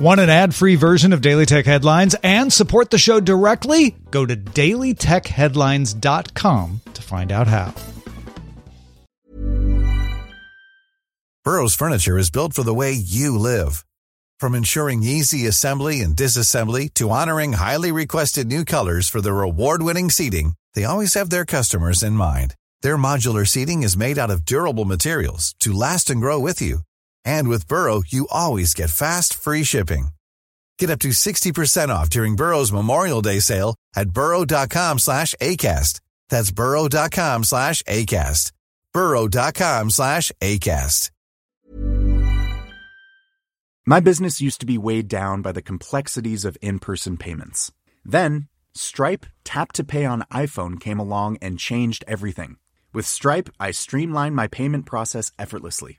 Want an ad free version of Daily Tech Headlines and support the show directly? Go to dailytechheadlines.com to find out how. Burrow's Furniture is built for the way you live. From ensuring easy assembly and disassembly to honoring highly requested new colors for their award winning seating, they always have their customers in mind. Their modular seating is made out of durable materials to last and grow with you. And with Burrow, you always get fast, free shipping. Get up to 60% off during Burrow's Memorial Day sale at burrow.com slash ACAST. That's burrow.com slash ACAST. burrow.com slash ACAST. My business used to be weighed down by the complexities of in-person payments. Then, Stripe Tap to Pay on iPhone came along and changed everything. With Stripe, I streamlined my payment process effortlessly.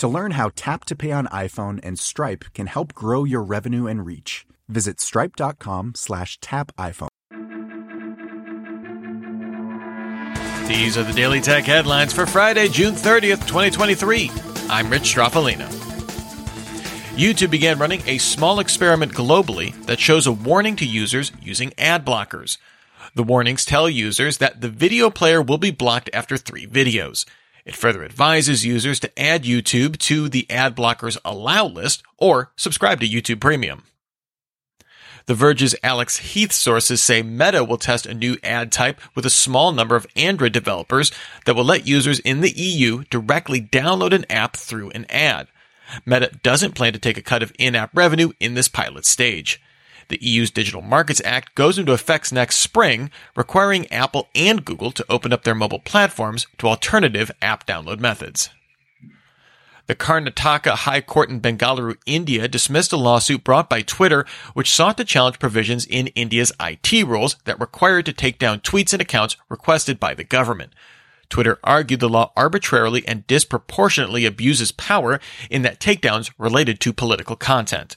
To learn how Tap to Pay on iPhone and Stripe can help grow your revenue and reach, visit stripe.com slash tap iPhone. These are the Daily Tech headlines for Friday, June 30th, 2023. I'm Rich Stroffolino. YouTube began running a small experiment globally that shows a warning to users using ad blockers. The warnings tell users that the video player will be blocked after three videos. It further advises users to add YouTube to the ad blockers allow list or subscribe to YouTube Premium. The Verge's Alex Heath sources say Meta will test a new ad type with a small number of Android developers that will let users in the EU directly download an app through an ad. Meta doesn't plan to take a cut of in-app revenue in this pilot stage. The EU's Digital Markets Act goes into effect next spring, requiring Apple and Google to open up their mobile platforms to alternative app download methods. The Karnataka High Court in Bengaluru, India dismissed a lawsuit brought by Twitter which sought to challenge provisions in India's IT rules that required to take down tweets and accounts requested by the government. Twitter argued the law arbitrarily and disproportionately abuses power in that takedowns related to political content.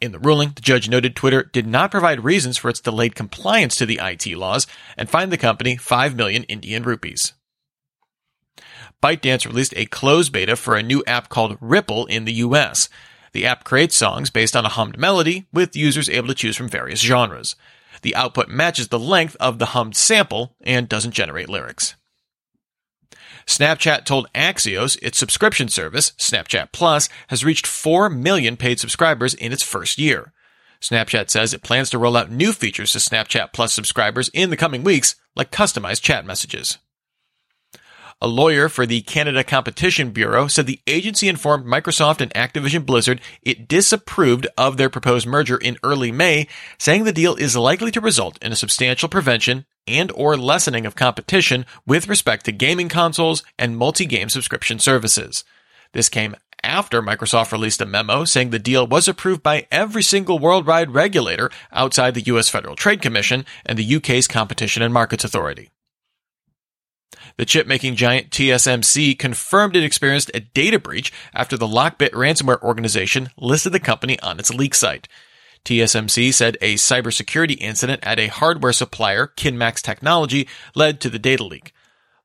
In the ruling, the judge noted Twitter did not provide reasons for its delayed compliance to the IT laws and fined the company 5 million Indian rupees. ByteDance released a closed beta for a new app called Ripple in the US. The app creates songs based on a hummed melody, with users able to choose from various genres. The output matches the length of the hummed sample and doesn't generate lyrics. Snapchat told Axios its subscription service, Snapchat Plus, has reached 4 million paid subscribers in its first year. Snapchat says it plans to roll out new features to Snapchat Plus subscribers in the coming weeks, like customized chat messages. A lawyer for the Canada Competition Bureau said the agency informed Microsoft and Activision Blizzard it disapproved of their proposed merger in early May, saying the deal is likely to result in a substantial prevention and or lessening of competition with respect to gaming consoles and multi-game subscription services. This came after Microsoft released a memo saying the deal was approved by every single worldwide regulator outside the US Federal Trade Commission and the UK's Competition and Markets Authority. The chip-making giant TSMC confirmed it experienced a data breach after the Lockbit ransomware organization listed the company on its leak site. TSMC said a cybersecurity incident at a hardware supplier, Kinmax Technology, led to the data leak.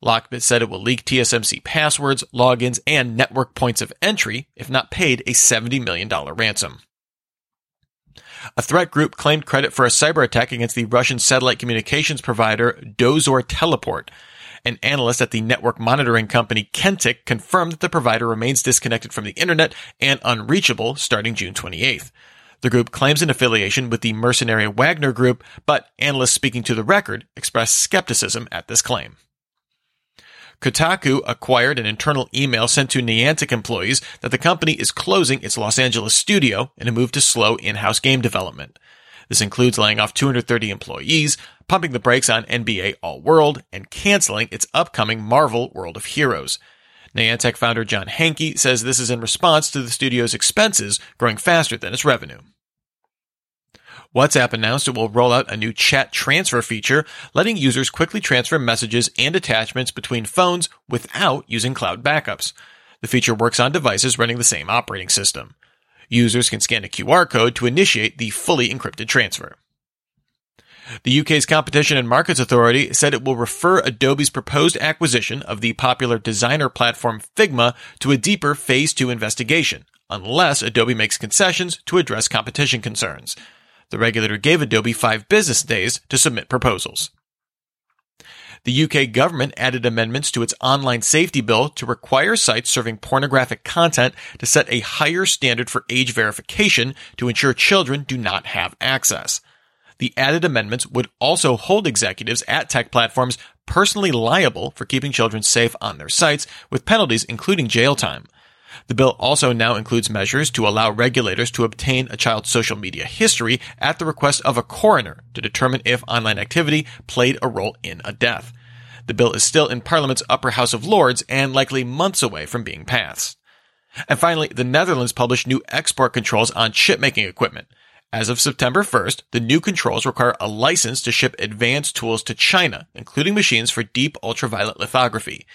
Lockbit said it will leak TSMC passwords, logins, and network points of entry if not paid a $70 million ransom. A threat group claimed credit for a cyber attack against the Russian satellite communications provider Dozor Teleport. An analyst at the network monitoring company Kentik confirmed that the provider remains disconnected from the internet and unreachable starting June 28th. The group claims an affiliation with the mercenary Wagner Group, but analysts speaking to the record expressed skepticism at this claim. Kotaku acquired an internal email sent to Niantic employees that the company is closing its Los Angeles studio in a move to slow in-house game development. This includes laying off 230 employees, pumping the brakes on NBA All World, and canceling its upcoming Marvel World of Heroes. Niantic founder John Hanke says this is in response to the studio's expenses growing faster than its revenue. WhatsApp announced it will roll out a new chat transfer feature, letting users quickly transfer messages and attachments between phones without using cloud backups. The feature works on devices running the same operating system. Users can scan a QR code to initiate the fully encrypted transfer. The UK's Competition and Markets Authority said it will refer Adobe's proposed acquisition of the popular designer platform Figma to a deeper Phase 2 investigation, unless Adobe makes concessions to address competition concerns. The regulator gave Adobe five business days to submit proposals. The UK government added amendments to its online safety bill to require sites serving pornographic content to set a higher standard for age verification to ensure children do not have access. The added amendments would also hold executives at tech platforms personally liable for keeping children safe on their sites, with penalties including jail time. The bill also now includes measures to allow regulators to obtain a child's social media history at the request of a coroner to determine if online activity played a role in a death. The bill is still in Parliament's upper house of Lords and likely months away from being passed. And finally, the Netherlands published new export controls on chipmaking equipment. As of September 1st, the new controls require a license to ship advanced tools to China, including machines for deep ultraviolet lithography.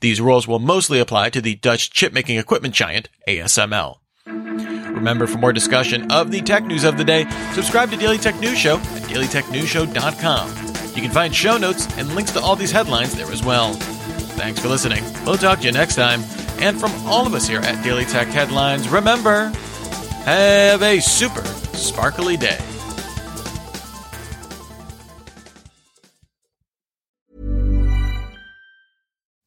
These rules will mostly apply to the Dutch chipmaking equipment giant ASML. Remember, for more discussion of the tech news of the day, subscribe to Daily Tech News Show at dailytechnewsshow.com. You can find show notes and links to all these headlines there as well. Thanks for listening. We'll talk to you next time. And from all of us here at Daily Tech Headlines, remember, have a super sparkly day.